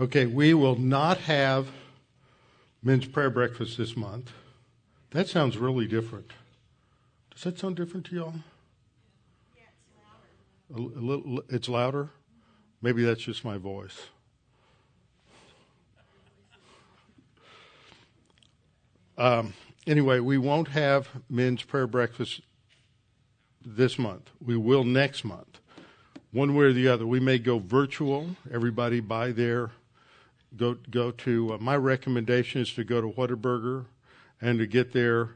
Okay, we will not have men's prayer breakfast this month. That sounds really different. Does that sound different to y'all? Yeah, it's louder. A, a little, it's louder. Maybe that's just my voice. Um, anyway, we won't have men's prayer breakfast this month. We will next month. One way or the other. We may go virtual. Everybody buy their go go to. Uh, my recommendation is to go to Whataburger and to get their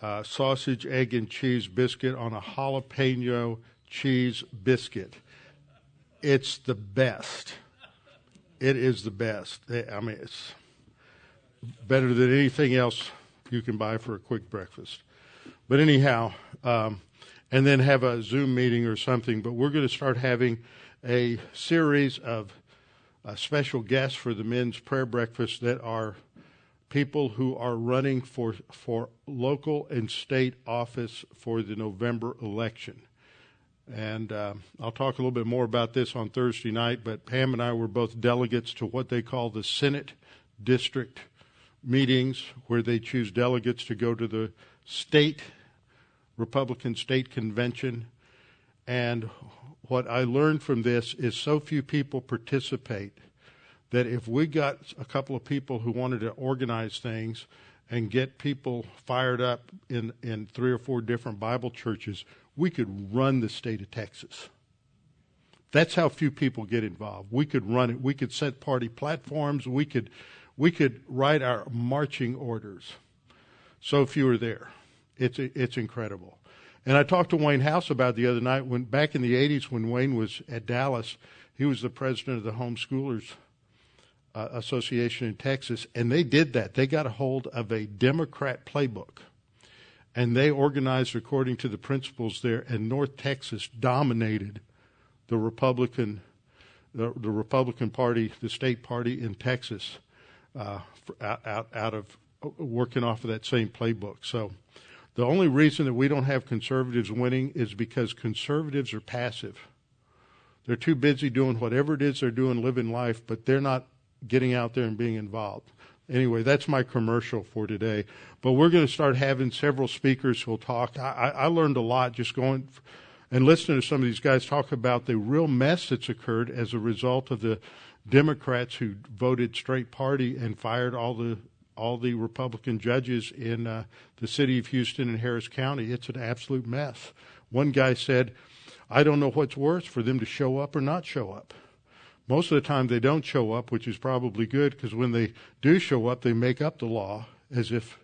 uh, sausage, egg, and cheese biscuit on a jalapeno cheese biscuit. It's the best. It is the best. I mean, it's better than anything else you can buy for a quick breakfast. But anyhow, um, and then have a Zoom meeting or something. But we're going to start having a series of uh, special guests for the men's prayer breakfast that are people who are running for for local and state office for the November election. And uh, I'll talk a little bit more about this on Thursday night. But Pam and I were both delegates to what they call the Senate District meetings, where they choose delegates to go to the state Republican state convention. And what I learned from this is so few people participate that if we got a couple of people who wanted to organize things and get people fired up in, in three or four different Bible churches, we could run the state of Texas. That's how few people get involved. We could run it. We could set party platforms. We could, we could write our marching orders. So few are there. It's it's incredible. And I talked to Wayne House about the other night when back in the 80s when Wayne was at Dallas, he was the president of the homeschoolers uh, association in Texas and they did that. They got a hold of a Democrat playbook and they organized according to the principles there and North Texas dominated the Republican the, the Republican Party, the state party in Texas, uh, out, out out of working off of that same playbook. So the only reason that we don't have conservatives winning is because conservatives are passive. They're too busy doing whatever it is they're doing, living life, but they're not getting out there and being involved. Anyway, that's my commercial for today. But we're going to start having several speakers who'll talk. I, I learned a lot just going and listening to some of these guys talk about the real mess that's occurred as a result of the Democrats who voted straight party and fired all the all the Republican judges in uh, the city of Houston and Harris County. It's an absolute mess. One guy said, I don't know what's worse for them to show up or not show up. Most of the time they don't show up, which is probably good because when they do show up, they make up the law as if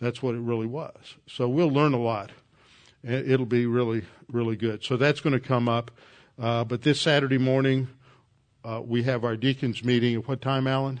that's what it really was. So we'll learn a lot. It'll be really, really good. So that's going to come up. Uh, but this Saturday morning, uh, we have our deacons meeting. At what time, Alan?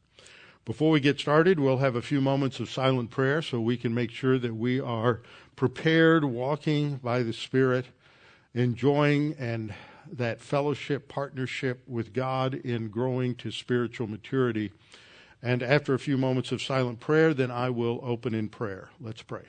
Before we get started, we'll have a few moments of silent prayer so we can make sure that we are prepared, walking by the Spirit, enjoying and that fellowship, partnership with God in growing to spiritual maturity. And after a few moments of silent prayer, then I will open in prayer. Let's pray.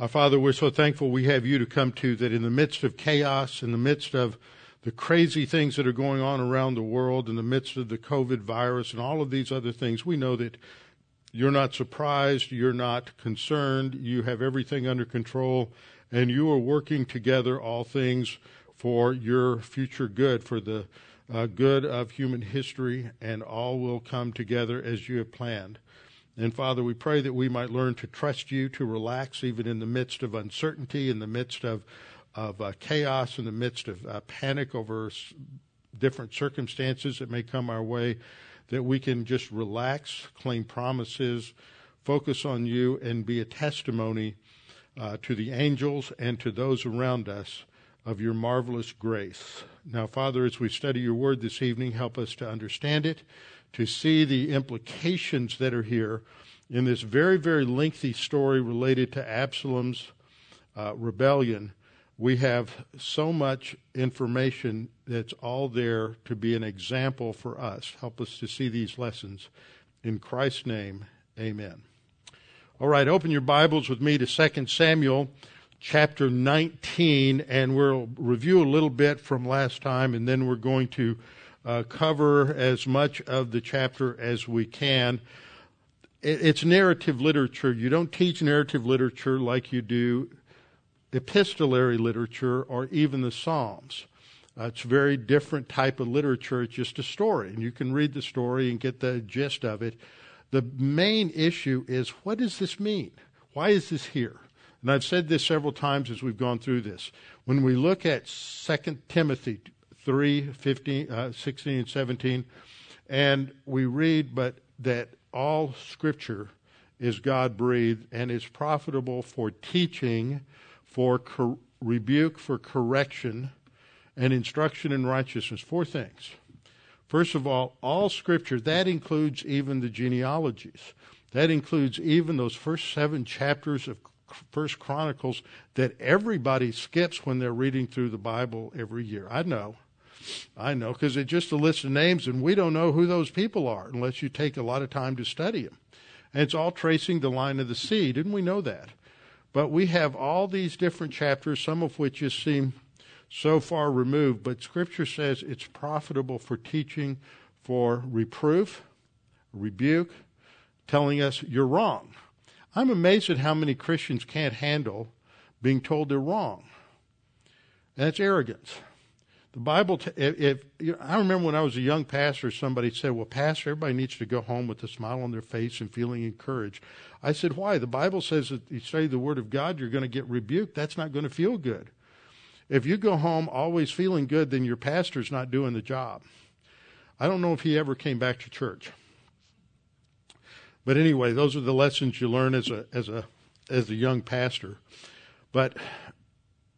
Our Father, we're so thankful we have you to come to that in the midst of chaos, in the midst of the crazy things that are going on around the world, in the midst of the COVID virus and all of these other things, we know that you're not surprised, you're not concerned, you have everything under control, and you are working together all things for your future good, for the uh, good of human history, and all will come together as you have planned. And Father, we pray that we might learn to trust you, to relax even in the midst of uncertainty, in the midst of of uh, chaos, in the midst of uh, panic over s- different circumstances that may come our way, that we can just relax, claim promises, focus on you, and be a testimony uh, to the angels and to those around us of your marvelous grace. Now, Father, as we study your word this evening, help us to understand it, to see the implications that are here in this very, very lengthy story related to Absalom's uh, rebellion. We have so much information that's all there to be an example for us. Help us to see these lessons. In Christ's name, amen. All right, open your Bibles with me to 2 Samuel chapter 19, and we'll review a little bit from last time, and then we're going to uh, cover as much of the chapter as we can. It's narrative literature. You don't teach narrative literature like you do epistolary literature or even the Psalms. Uh, it's a very different type of literature. It's just a story, and you can read the story and get the gist of it. The main issue is what does this mean? Why is this here? And I've said this several times as we've gone through this. When we look at 2 Timothy 3 15, uh, 16 and 17, and we read, but that all scripture is God breathed and is profitable for teaching, for cor- rebuke, for correction, and instruction in righteousness. Four things. First of all, all scripture, that includes even the genealogies. That includes even those first seven chapters of First Chronicles that everybody skips when they're reading through the Bible every year. I know. I know, because it's just a list of names, and we don't know who those people are unless you take a lot of time to study them. And it's all tracing the line of the sea. Didn't we know that? But we have all these different chapters, some of which just seem so far removed, but Scripture says it's profitable for teaching, for reproof, rebuke, telling us you're wrong. I'm amazed at how many Christians can't handle being told they're wrong. And that's arrogance. The Bible, t- if, you know, I remember when I was a young pastor, somebody said, "Well, pastor, everybody needs to go home with a smile on their face and feeling encouraged." I said, "Why? The Bible says that you study the Word of God, you're going to get rebuked. That's not going to feel good. If you go home always feeling good, then your pastor's not doing the job." I don't know if he ever came back to church. But anyway, those are the lessons you learn as a as a as a young pastor. But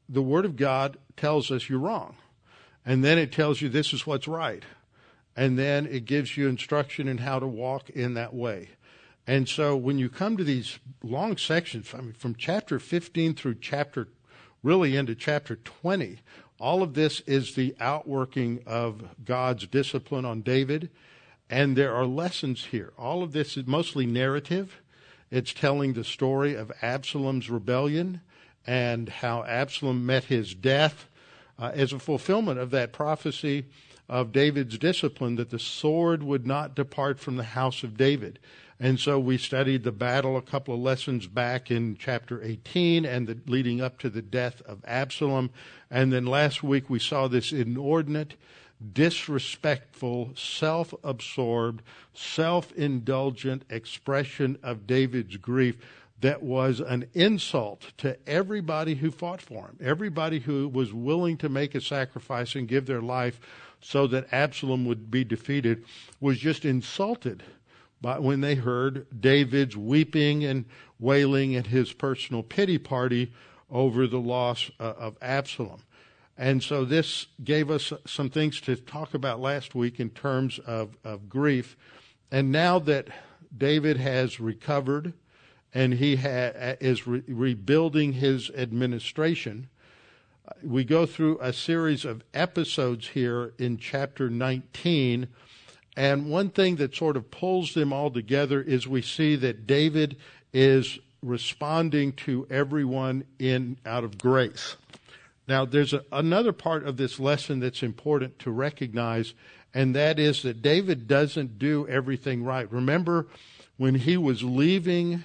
the Word of God tells us you're wrong. And then it tells you this is what's right. And then it gives you instruction in how to walk in that way. And so when you come to these long sections, I mean, from chapter 15 through chapter, really into chapter 20, all of this is the outworking of God's discipline on David. And there are lessons here. All of this is mostly narrative. It's telling the story of Absalom's rebellion and how Absalom met his death uh, as a fulfillment of that prophecy of David's discipline that the sword would not depart from the house of David. And so we studied the battle a couple of lessons back in chapter 18 and the, leading up to the death of Absalom. And then last week we saw this inordinate, disrespectful, self absorbed, self indulgent expression of David's grief that was an insult to everybody who fought for him, everybody who was willing to make a sacrifice and give their life so that Absalom would be defeated, was just insulted by when they heard David's weeping and wailing at his personal pity party over the loss uh, of Absalom. And so this gave us some things to talk about last week in terms of, of grief. And now that David has recovered, and he ha- is re- rebuilding his administration. We go through a series of episodes here in chapter 19, and one thing that sort of pulls them all together is we see that David is responding to everyone in out of grace. Now, there's a, another part of this lesson that's important to recognize, and that is that David doesn't do everything right. Remember when he was leaving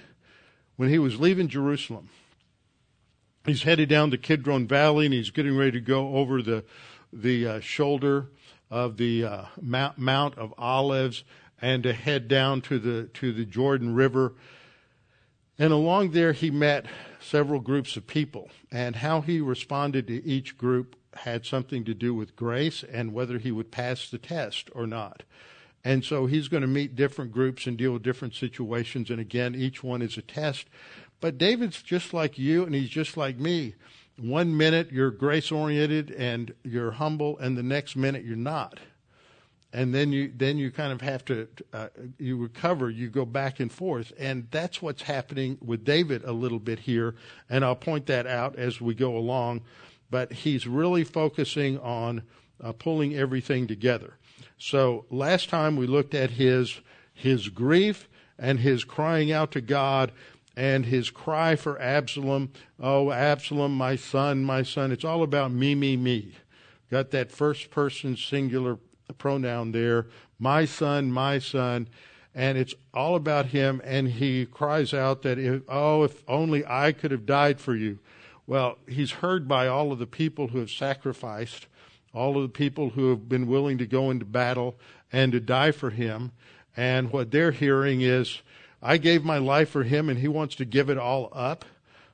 when he was leaving Jerusalem. He's headed down the Kidron Valley and he's getting ready to go over the the uh, shoulder of the uh, Mount, Mount of Olives and to head down to the to the Jordan River. And along there, he met several groups of people, and how he responded to each group had something to do with grace and whether he would pass the test or not. And so he's going to meet different groups and deal with different situations. And again, each one is a test. But David's just like you, and he's just like me. One minute you're grace oriented and you're humble, and the next minute you're not. And then you then you kind of have to uh, you recover. You go back and forth, and that's what's happening with David a little bit here. And I'll point that out as we go along. But he's really focusing on uh, pulling everything together. So last time we looked at his his grief and his crying out to God and his cry for Absalom. Oh, Absalom, my son, my son. It's all about me, me, me. Got that first person singular pronoun there. My son, my son. And it's all about him. And he cries out that, if, oh, if only I could have died for you. Well, he's heard by all of the people who have sacrificed, all of the people who have been willing to go into battle and to die for him. And what they're hearing is, I gave my life for him and he wants to give it all up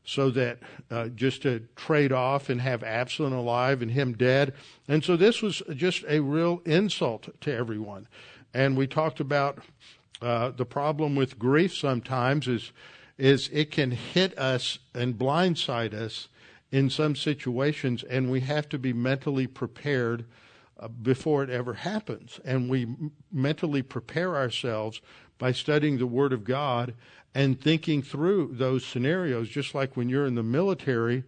so that uh, just to trade off and have Absalom alive and him dead. And so this was just a real insult to everyone. And we talked about uh, the problem with grief sometimes is is it can hit us and blindside us in some situations, and we have to be mentally prepared uh, before it ever happens. And we mentally prepare ourselves by studying the Word of God and thinking through those scenarios, just like when you're in the military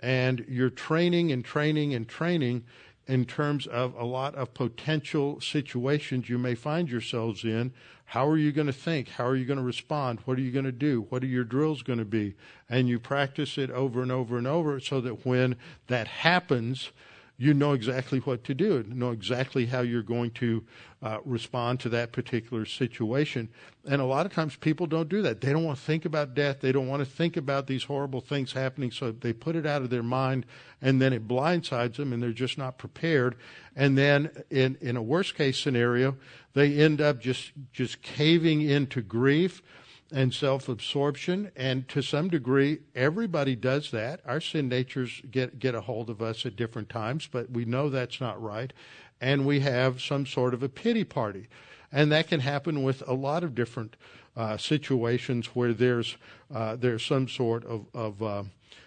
and you're training and training and training in terms of a lot of potential situations you may find yourselves in. How are you going to think? How are you going to respond? What are you going to do? What are your drills going to be? And you practice it over and over and over so that when that happens, you know exactly what to do, know exactly how you're going to uh, respond to that particular situation. And a lot of times people don't do that. They don't want to think about death. They don't want to think about these horrible things happening. So they put it out of their mind and then it blindsides them and they're just not prepared. And then in, in a worst case scenario, they end up just, just caving into grief and self absorption. And to some degree, everybody does that. Our sin natures get, get a hold of us at different times, but we know that's not right. And we have some sort of a pity party. And that can happen with a lot of different uh, situations where there's, uh, there's some sort of, of uh,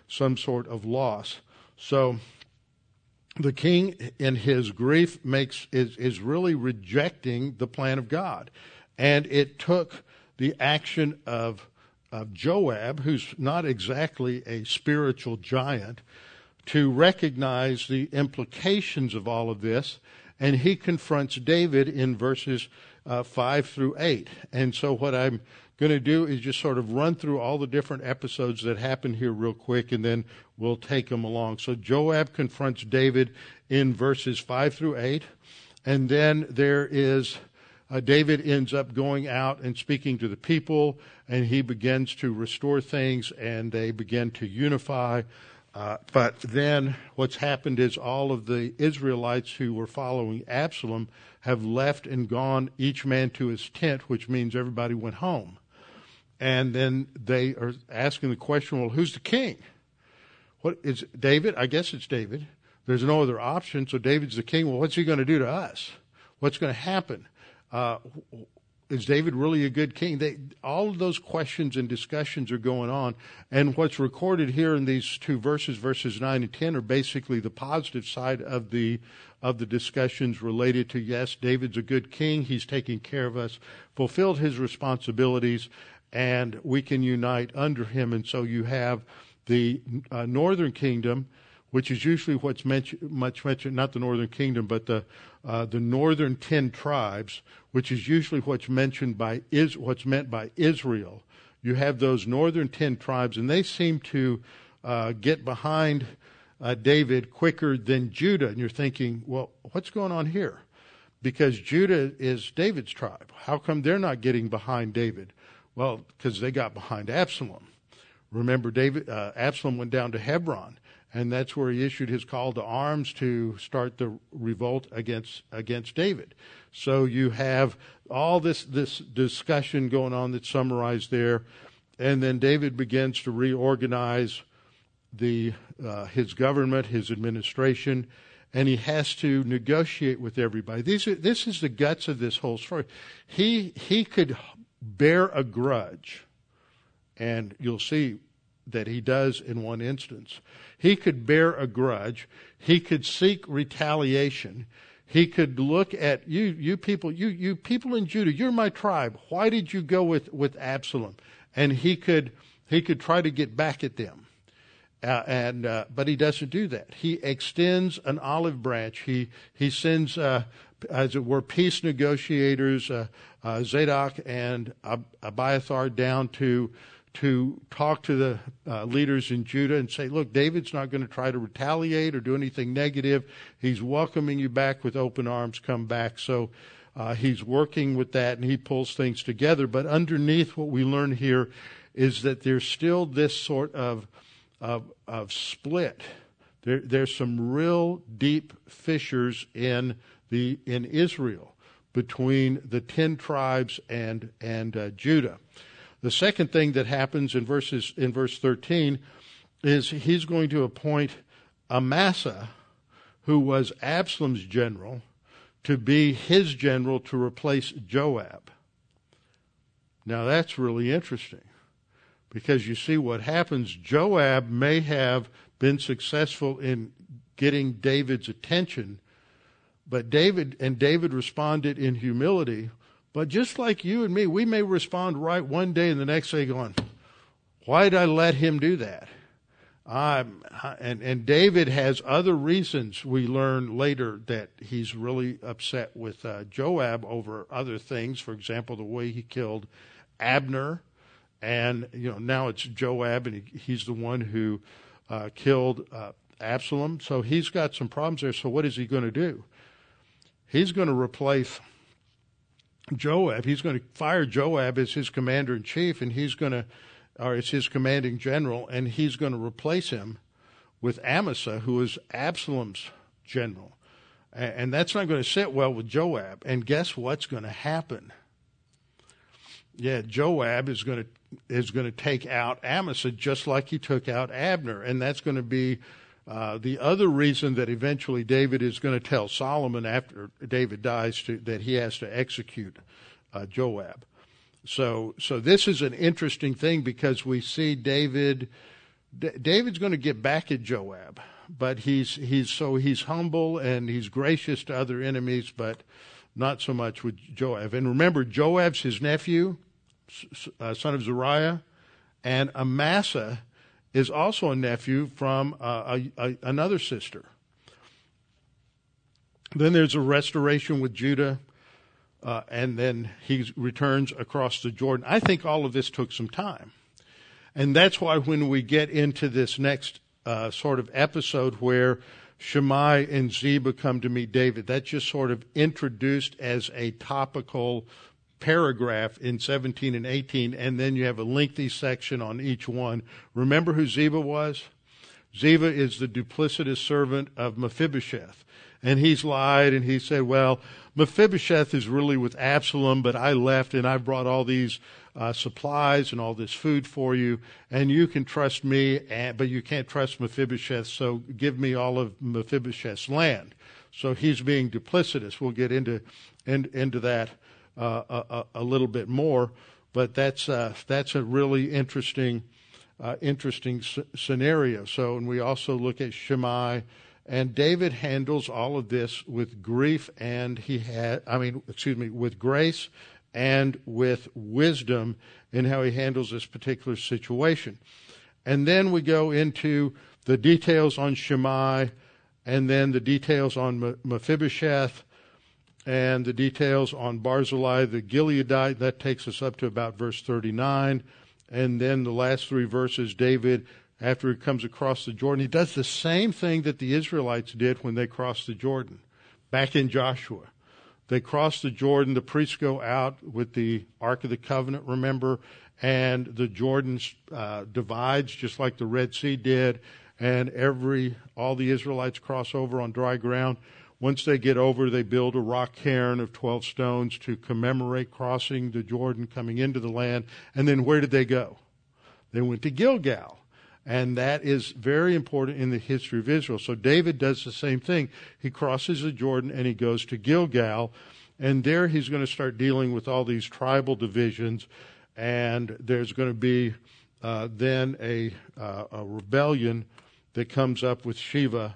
some sort of loss. So the king in his grief makes is, is really rejecting the plan of God. And it took the action of, of Joab, who's not exactly a spiritual giant, to recognize the implications of all of this. And he confronts David in verses uh, 5 through 8. And so, what I'm going to do is just sort of run through all the different episodes that happen here real quick, and then we'll take them along. So, Joab confronts David in verses 5 through 8. And then there is uh, David ends up going out and speaking to the people, and he begins to restore things, and they begin to unify. Uh, but then what's happened is all of the Israelites who were following Absalom have left and gone, each man to his tent, which means everybody went home. And then they are asking the question, well, who's the king? What is David? I guess it's David. There's no other option, so David's the king. Well, what's he going to do to us? What's going to happen? Uh, is David really a good king? They, all of those questions and discussions are going on. And what's recorded here in these two verses, verses 9 and 10, are basically the positive side of the, of the discussions related to, yes, David's a good king. He's taking care of us, fulfilled his responsibilities, and we can unite under him. And so you have the uh, northern kingdom which is usually what's mentioned, much mentioned, not the northern kingdom, but the uh, the northern ten tribes, which is usually what's mentioned by is what's meant by Israel. You have those northern ten tribes, and they seem to uh, get behind uh, David quicker than Judah. And you're thinking, well, what's going on here? Because Judah is David's tribe. How come they're not getting behind David? Well, because they got behind Absalom. Remember, David uh, Absalom went down to Hebron and that's where he issued his call to arms to start the revolt against against David. So you have all this this discussion going on that's summarized there and then David begins to reorganize the uh, his government, his administration, and he has to negotiate with everybody. These are, this is the guts of this whole story. He he could bear a grudge, and you'll see that he does in one instance. He could bear a grudge. He could seek retaliation. He could look at you, you people, you, you people in Judah, you're my tribe. Why did you go with, with Absalom? And he could, he could try to get back at them. Uh, and uh, but he doesn't do that. He extends an olive branch. He he sends, uh, as it were, peace negotiators, uh, uh, Zadok and Ab- Abiathar down to to talk to the uh, leaders in Judah and say, look, David's not going to try to retaliate or do anything negative. He's welcoming you back with open arms. Come back. So uh, he's working with that and he pulls things together. But underneath what we learn here is that there's still this sort of of, of split. There, there's some real deep fissures in the in Israel between the ten tribes and and uh, Judah. The second thing that happens in verses in verse 13 is he's going to appoint Amasa, who was Absalom's general, to be his general to replace Joab. Now that's really interesting because you see what happens. Joab may have been successful in getting David's attention, but David and David responded in humility but just like you and me, we may respond right one day and the next day going, why did I let him do that? Um, and, and David has other reasons we learn later that he's really upset with uh, Joab over other things. For example, the way he killed Abner. And, you know, now it's Joab and he, he's the one who uh, killed uh, Absalom. So he's got some problems there. So what is he going to do? He's going to replace Joab. He's going to fire Joab as his commander in chief, and he's going to, or as his commanding general, and he's going to replace him with Amasa, who is Absalom's general. And that's not going to sit well with Joab. And guess what's going to happen? Yeah, Joab is going to is going to take out Amasa just like he took out Abner, and that's going to be uh, the other reason that eventually David is going to tell Solomon after David dies to, that he has to execute uh, Joab. So, so this is an interesting thing because we see David. D- David's going to get back at Joab, but he's he's so he's humble and he's gracious to other enemies, but not so much with Joab. And remember, Joab's his nephew, uh, son of Zeruiah, and Amasa is also a nephew from uh, a, a, another sister. Then there's a restoration with Judah, uh, and then he returns across the Jordan. I think all of this took some time. And that's why when we get into this next uh, sort of episode where Shimei and Ziba come to meet David, that's just sort of introduced as a topical paragraph in 17 and 18, and then you have a lengthy section on each one. Remember who Ziba was? Ziba is the duplicitous servant of Mephibosheth. And he's lied and he said, well, Mephibosheth is really with Absalom, but I left and I brought all these uh, supplies and all this food for you, and you can trust me, and, but you can't trust Mephibosheth, so give me all of Mephibosheth's land. So he's being duplicitous. We'll get into, in, into that uh, a, a, little bit more. But that's uh, that's a really interesting uh, interesting scenario. So, and we also look at Shimei, and David handles all of this with grief, and he had I mean, excuse me, with grace and with wisdom in how he handles this particular situation. And then we go into the details on Shimei, and then the details on Mephibosheth, and the details on Barzillai the Gileadite. That takes us up to about verse 39. And then the last three verses, David, after he comes across the Jordan, he does the same thing that the Israelites did when they crossed the Jordan, back in Joshua. They cross the Jordan, the priests go out with the Ark of the Covenant, remember, and the Jordan uh, divides just like the Red Sea did, and every all the Israelites cross over on dry ground. Once they get over, they build a rock cairn of 12 stones to commemorate crossing the Jordan, coming into the land. And then where did they go? They went to Gilgal. And that is very important in the history of Israel. So David does the same thing. He crosses the Jordan and he goes to Gilgal. And there he's going to start dealing with all these tribal divisions. And there's going to be uh, then a, uh, a rebellion that comes up with Sheba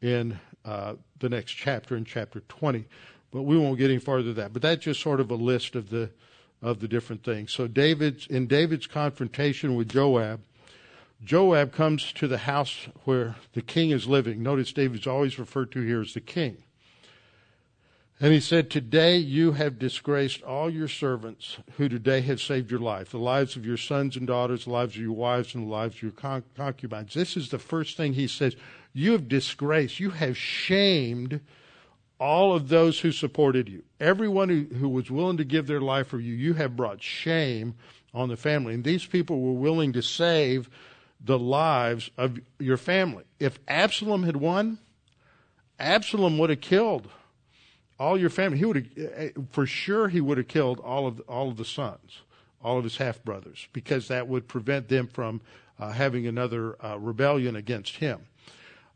in uh, the next chapter, in chapter 20. But we won't get any farther than that. But that's just sort of a list of the of the different things. So David's in David's confrontation with Joab, Joab comes to the house where the king is living. Notice David's always referred to here as the king. And he said, Today you have disgraced all your servants who today have saved your life, the lives of your sons and daughters, the lives of your wives, and the lives of your concubines. This is the first thing he says. You have disgraced, you have shamed all of those who supported you. Everyone who, who was willing to give their life for you, you have brought shame on the family. And these people were willing to save the lives of your family. If Absalom had won, Absalom would have killed all your family. He would have, eh, for sure, he would have killed all of all of the sons, all of his half brothers, because that would prevent them from uh, having another uh, rebellion against him.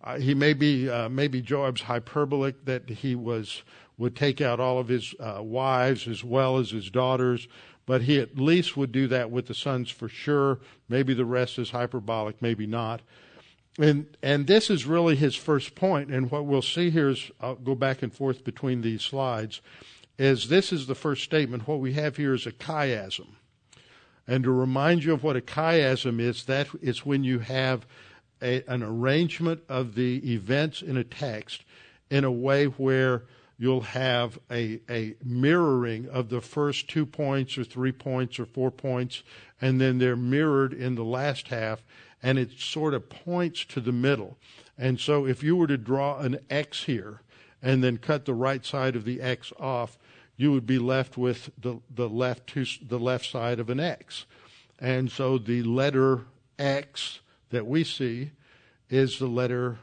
Uh, he may be uh, maybe Joab's hyperbolic that he was would take out all of his uh, wives as well as his daughters, but he at least would do that with the sons for sure. Maybe the rest is hyperbolic, maybe not. And and this is really his first point. And what we'll see here is I'll go back and forth between these slides. Is this is the first statement. What we have here is a chiasm. And to remind you of what a chiasm is, that is when you have a, an arrangement of the events in a text in a way where you'll have a, a mirroring of the first two points or three points or four points, and then they're mirrored in the last half and it sort of points to the middle. And so if you were to draw an X here and then cut the right side of the X off, you would be left with the, the left two, the left side of an X. And so the letter X that we see is the letter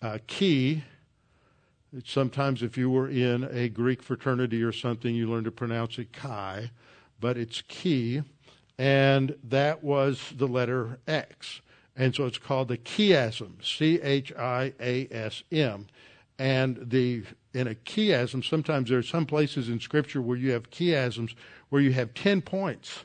uh, key. Sometimes, if you were in a Greek fraternity or something, you learn to pronounce it chi, but it's key and that was the letter X. And so it's called the chiasm, C H I A S M. And the in a chiasm, sometimes there are some places in Scripture where you have chiasms where you have 10 points.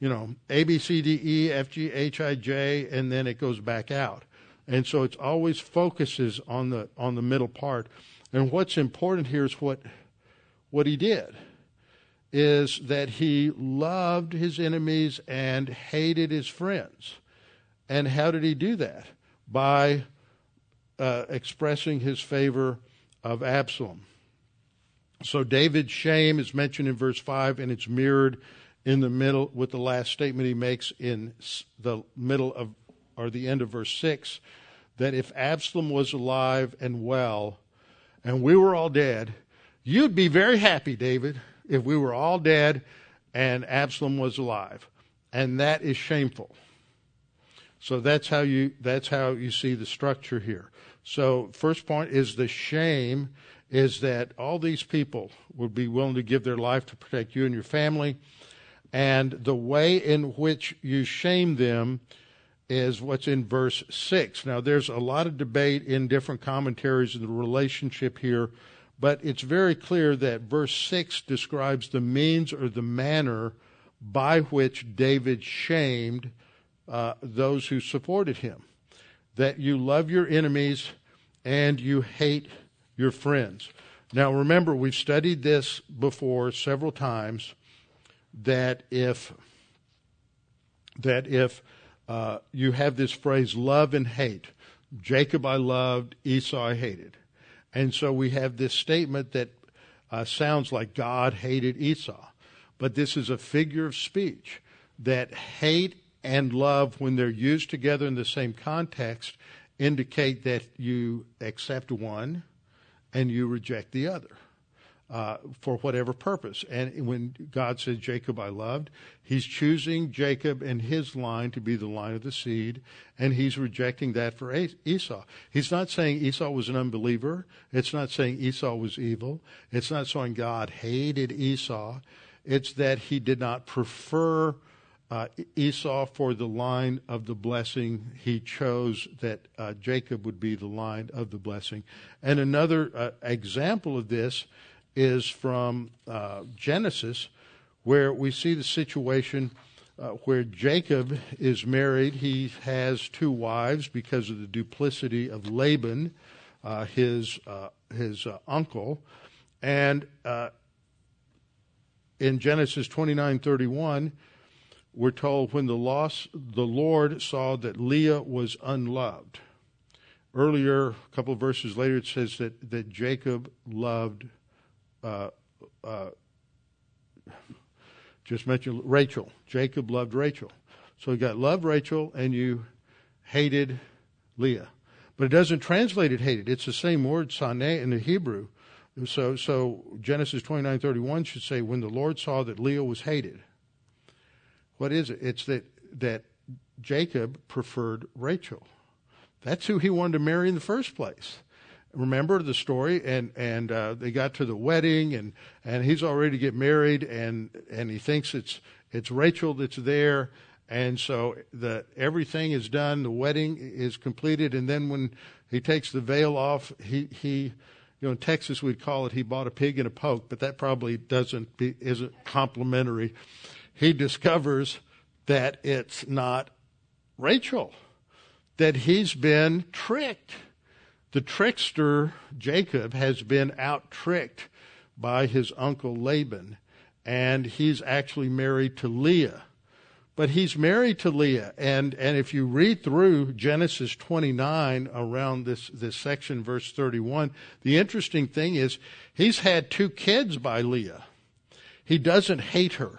You know, A, B, C, D, E, F, G, H, I, J, and then it goes back out. And so it's always focuses on the on the middle part. And what's important here is what what he did is that he loved his enemies and hated his friends. And how did he do that? By uh, expressing his favor of Absalom. So David's shame is mentioned in verse 5, and it's mirrored in the middle with the last statement he makes in the middle of, or the end of verse 6, that if Absalom was alive and well, and we were all dead, you'd be very happy, David if we were all dead and Absalom was alive. And that is shameful. So that's how you that's how you see the structure here. So first point is the shame is that all these people would be willing to give their life to protect you and your family. And the way in which you shame them is what's in verse 6. Now, there's a lot of debate in different commentaries of the relationship here but it's very clear that verse 6 describes the means or the manner by which David shamed uh, those who supported him. That you love your enemies and you hate your friends. Now remember, we've studied this before several times that if that if uh, you have this phrase love and hate, Jacob I loved, Esau I hated. And so we have this statement that uh, sounds like God hated Esau. But this is a figure of speech that hate and love, when they're used together in the same context, indicate that you accept one and you reject the other uh, for whatever purpose. And when God says, Jacob I loved, he's choosing Jacob and his line to be the line of the seed, and he's rejecting that for Esau. He's not saying Esau was an unbeliever. It's not saying Esau was evil. It's not saying God hated Esau. It's that he did not prefer uh, Esau for the line of the blessing. He chose that uh, Jacob would be the line of the blessing. And another uh, example of this is from uh, Genesis, where we see the situation uh, where Jacob is married. He has two wives because of the duplicity of Laban, uh, his his uncle, and in Genesis twenty nine thirty one we're told when the, loss, the Lord saw that Leah was unloved. Earlier, a couple verses later, it says that, that Jacob loved, uh, uh, just mentioned Rachel. Jacob loved Rachel. So you got love Rachel and you hated Leah. But it doesn't translate it hated. It's the same word, saneh, in the Hebrew. So, so Genesis 29:31 should say, when the Lord saw that Leah was hated. What is it? It's that that Jacob preferred Rachel. That's who he wanted to marry in the first place. Remember the story, and and uh, they got to the wedding, and and he's already to get married, and and he thinks it's it's Rachel that's there, and so the everything is done, the wedding is completed, and then when he takes the veil off, he he you know, in Texas we'd call it he bought a pig in a poke, but that probably doesn't be, isn't complimentary he discovers that it's not Rachel, that he's been tricked. The trickster, Jacob, has been out tricked by his uncle Laban, and he's actually married to Leah. But he's married to Leah, and, and if you read through Genesis 29 around this, this section, verse 31, the interesting thing is he's had two kids by Leah. He doesn't hate her.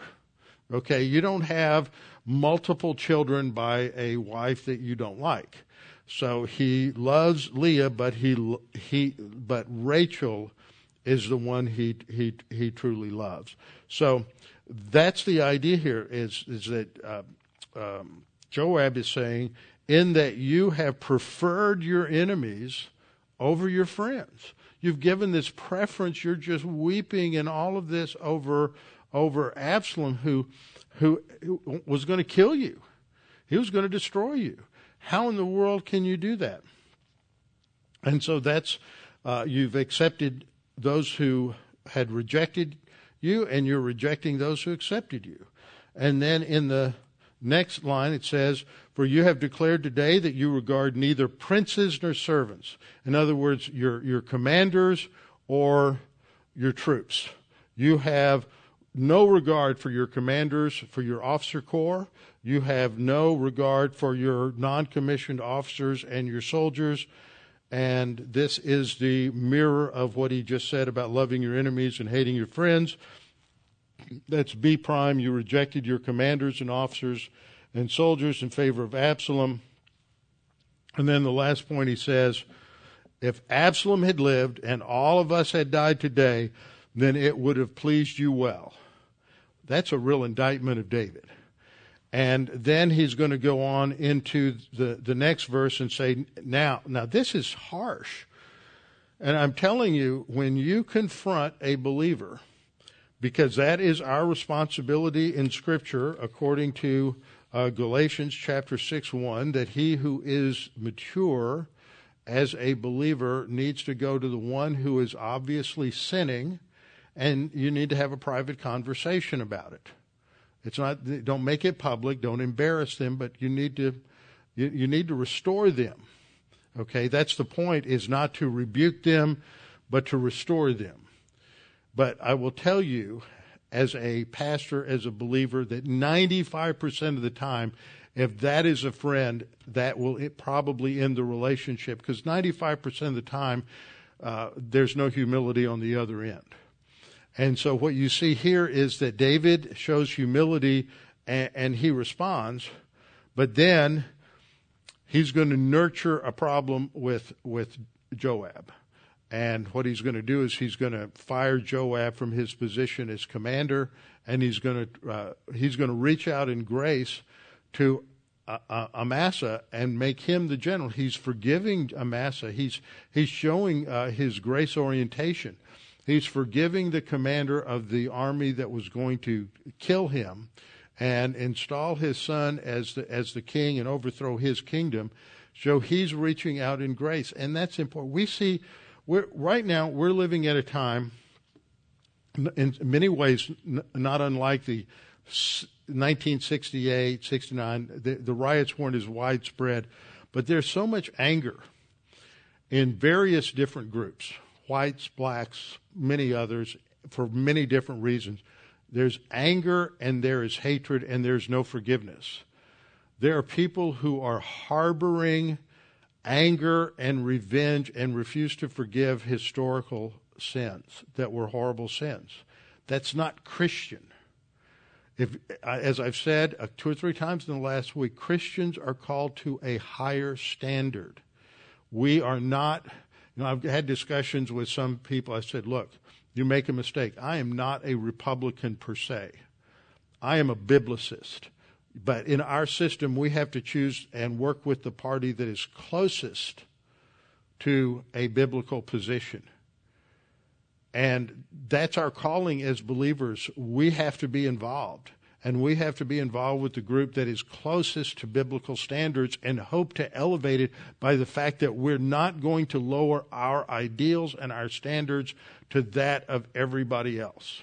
Okay, you don't have multiple children by a wife that you don't like. So he loves Leah, but he he but Rachel is the one he he he truly loves. So that's the idea here. Is is that uh, um, Joab is saying in that you have preferred your enemies over your friends. You've given this preference. You're just weeping in all of this over over Absalom, who, who, who was going to kill you. He was going to destroy you. How in the world can you do that? And so that's, uh, you've accepted those who had rejected you, and you're rejecting those who accepted you. And then in the next line it says, For you have declared today that you regard neither princes nor servants. In other words, your, your commanders or your troops. You have no regard for your commanders, for your officer corps. You have no regard for your non commissioned officers and your soldiers. And this is the mirror of what he just said about loving your enemies and hating your friends. That's B prime. You rejected your commanders and officers and soldiers in favor of Absalom. And then the last point he says, if Absalom had lived and all of us had died today, then it would have pleased you well. That's a real indictment of David. And then he's going to go on into the, the next verse and say, now, now this is harsh. And I'm telling you, when you confront a believer, because that is our responsibility in Scripture, according to uh, Galatians chapter 6 1, that he who is mature as a believer needs to go to the one who is obviously sinning and you need to have a private conversation about it. It's not don't make it public, don't embarrass them, but you need to you, you need to restore them. Okay, that's the point is not to rebuke them, but to restore them. But I will tell you as a pastor, as a believer, that 95% of the time, if that is a friend, that will probably end the relationship because 95% of the time, uh, there's no humility on the other end. And so what you see here is that David shows humility and, and he responds, but then he's going to nurture a problem with, with Joab. And what he's going to do is he's going to fire Joab from his position as commander, and he's going to uh, he's going to reach out in grace to uh, uh, Amasa and make him the general. He's forgiving Amasa. He's he's showing uh, his grace orientation. He's forgiving the commander of the army that was going to kill him. and install his son as the, as the king and overthrow his kingdom. So he's reaching out in grace. And that's important. We see, we're, right now, we're living at a time, in many ways, not unlike the 1968, 69, the, the riots weren't as widespread, but there's so much anger in various different groups whites, blacks, many others, for many different reasons. There's anger and there is hatred and there's no forgiveness. There are people who are harboring anger and revenge and refuse to forgive historical sins that were horrible sins. That's not Christian. If, as I've said uh, two or three times in the last week, Christians are called to a higher standard. We are not, you know, I've had discussions with some people. I said, look, you make a mistake. I am not a Republican per se. I am a biblicist. But in our system, we have to choose and work with the party that is closest to a biblical position. And that's our calling as believers. We have to be involved. And we have to be involved with the group that is closest to biblical standards and hope to elevate it by the fact that we're not going to lower our ideals and our standards to that of everybody else.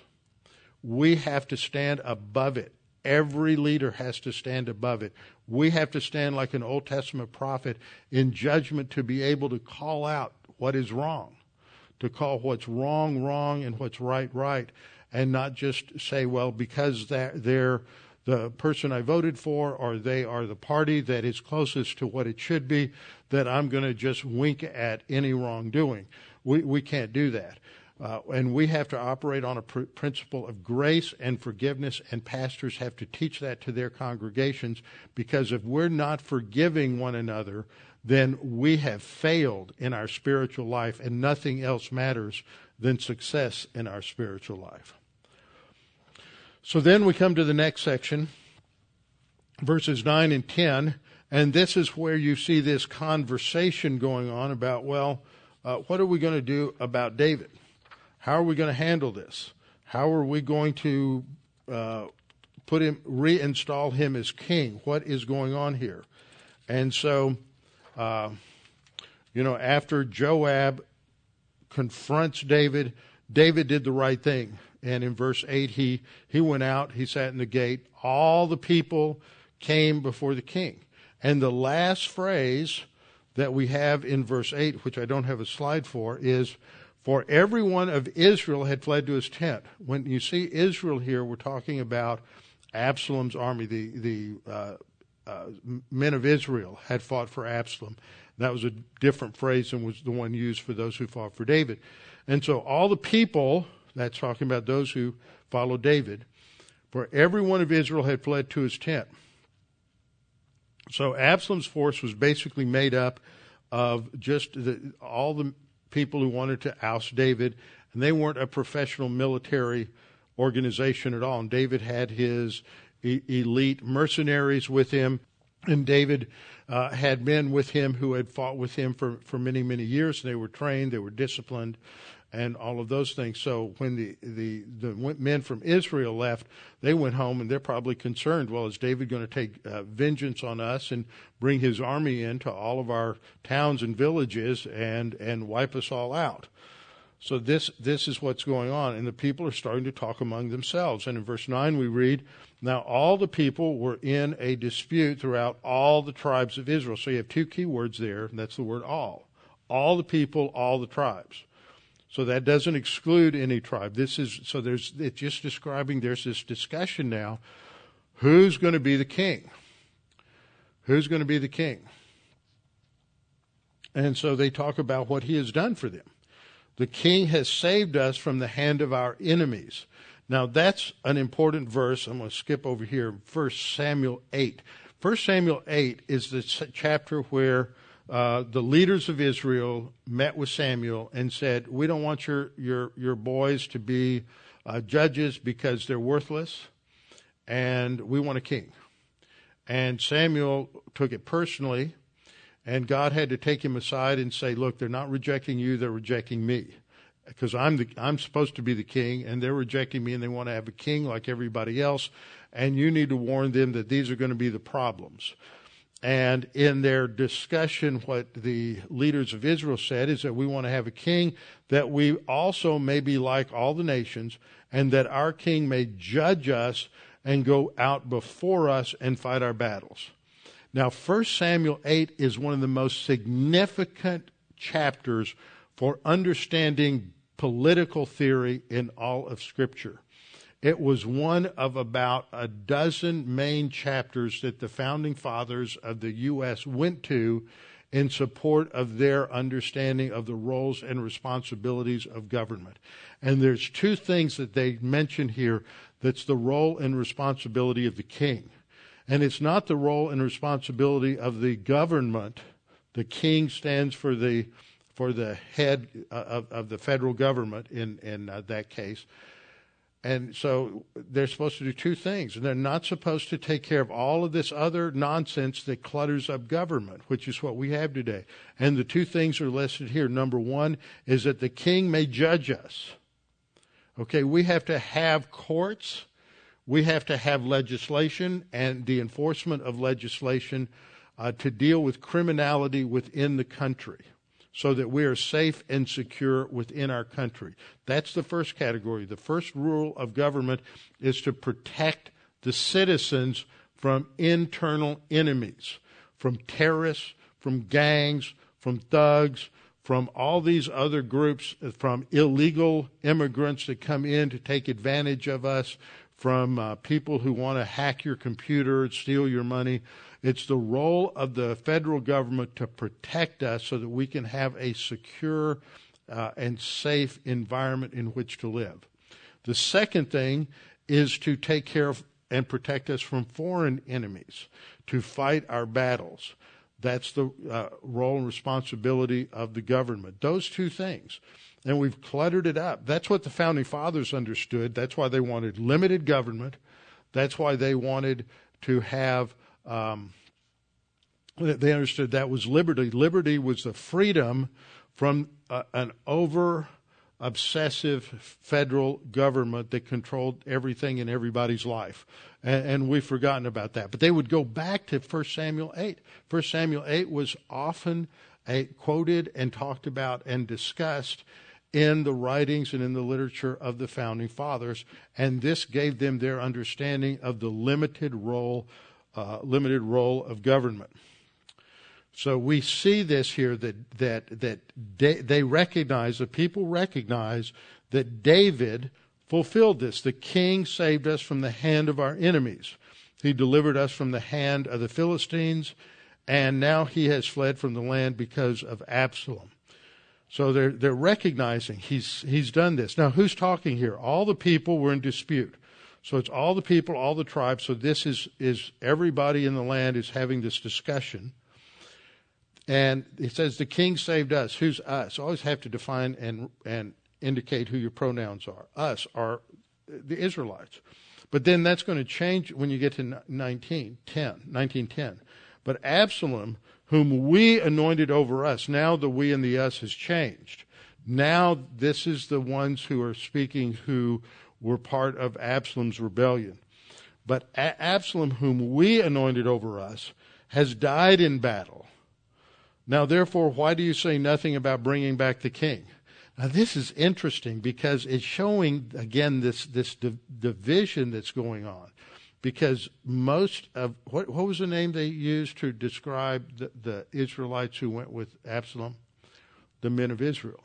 We have to stand above it. Every leader has to stand above it. We have to stand like an Old Testament prophet in judgment to be able to call out what is wrong to call what's wrong wrong and what's right right, and not just say, well, because they're the person I voted for or they are the party that is closest to what it should be, that I'm going to just wink at any wrongdoing. We, we can't do that. Uh, and we have to operate on a pr- principle of grace and forgiveness, and pastors have to teach that to their congregations because if we're not forgiving one another, then we have failed in our spiritual life, and nothing else matters than success in our spiritual life. So then we come to the next section, verses 9 and 10, and this is where you see this conversation going on about, well, uh, what are we going to do about David? How are we going to handle this? How are we going to uh, put him, reinstall him as king? What is going on here? And so uh, you know, after Joab confronts David, David did the right thing. And in verse 8, he, he went out, he sat in the gate. All the people came before the king. And the last phrase that we have in verse 8, which I don't have a slide for, is For everyone of Israel had fled to his tent. When you see Israel here, we're talking about Absalom's army, the, the uh, uh, men of Israel had fought for Absalom. That was a different phrase than was the one used for those who fought for David. And so all the people, that's talking about those who followed David, for every one of Israel had fled to his tent. So Absalom's force was basically made up of just the, all the people who wanted to oust David, and they weren't a professional military organization at all. And David had his elite mercenaries with him. And David uh, had men with him who had fought with him for, for many, many years. They were trained, they were disciplined, and all of those things. So when the, the, the men from Israel left, they went home and they're probably concerned well, is David going to take uh, vengeance on us and bring his army into all of our towns and villages and, and wipe us all out? So this this is what's going on, and the people are starting to talk among themselves. And in verse nine we read, "Now all the people were in a dispute throughout all the tribes of Israel." So you have two key words there, and that's the word "all." All the people, all the tribes. So that doesn't exclude any tribe. This is so there's it's just describing there's this discussion now. Who's going to be the king? Who's going to be the king? And so they talk about what he has done for them. The king has saved us from the hand of our enemies. Now that's an important verse. I'm going to skip over here. First Samuel 8. First Samuel 8 is the chapter where uh, the leaders of Israel met with Samuel and said, "We don't want your your your boys to be uh, judges because they're worthless, and we want a king." And Samuel took it personally and God had to take him aside and say, Look, they're not rejecting you, they're rejecting me. because I'm the I'm supposed to be the king, and they're rejecting me, and they want to have a king like everybody else. And you need to warn them that these are going to be the problems. And in their discussion, what the leaders of Israel said is that we want to have a king that we also may be like all the nations, and that our king may judge us and go out before us and fight our battles. Now, 1 Samuel 8 is one of the most significant chapters for understanding political theory in all of Scripture. It was one of about a dozen main chapters that the founding fathers of the U.S. went to in support of their understanding of the roles and responsibilities of government. And there's two things that they mention here that's the role and responsibility of the king. And it's not the role and responsibility of the government. The king stands for the for the head uh, of, of the federal government in in uh, that case. And so they're supposed to do two things. And they're not supposed to take care of all of this other nonsense that clutters up government, which is what we have today. And the two things are listed here. Number one is that the king may judge us. Okay, we have to have courts, we have to have legislation and the enforcement of legislation uh, to deal with criminality within the country so that we are safe and secure within our country. That's the first category. The first rule of government is to protect the citizens from internal enemies, from terrorists, from gangs, from thugs, from all these other groups, from illegal immigrants that come in to take advantage of us, from uh, people who want to hack your computer, and steal your money. It's the role of the federal government to protect us so that we can have a secure uh, and safe environment in which to live. The second thing is to take care of and protect us from foreign enemies, to fight our battles. That's the uh, role and responsibility of the government. Those two things. And we've cluttered it up. That's what the founding fathers understood. That's why they wanted limited government. That's why they wanted to have um, they understood that was liberty. Liberty was the freedom from uh, an over obsessive federal government that controlled everything in everybody's life. And, and, we've forgotten about that. But they would go back to 1 Samuel 8. 1 Samuel 8 was often a, quoted and talked about and discussed in the writings and in the literature of the founding fathers. And this gave them their understanding of the limited role uh, limited role of government. So we see this here that that that they recognize the people recognize that David fulfilled this. The king saved us from the hand of our enemies. He delivered us from the hand of the Philistines, and now he has fled from the land because of Absalom. So they're they're recognizing he's he's done this. Now who's talking here? All the people were in dispute. So it's all the people, all the tribes. So this is, is everybody in the land is having this discussion. And it says the king saved us. Who's us? Always have to define and and indicate who your pronouns are. Us are the Israelites. But then that's going to change when you get to 1910, 1910. But Absalom, whom we anointed over us, now the we and the us has changed. Now this is the ones who are speaking who were part of Absalom's rebellion. But Absalom, whom we anointed over us, has died in battle. Now, therefore, why do you say nothing about bringing back the king? Now, this is interesting because it's showing, again, this, this division that's going on. Because most of, what, what was the name they used to describe the, the Israelites who went with Absalom? The men of Israel.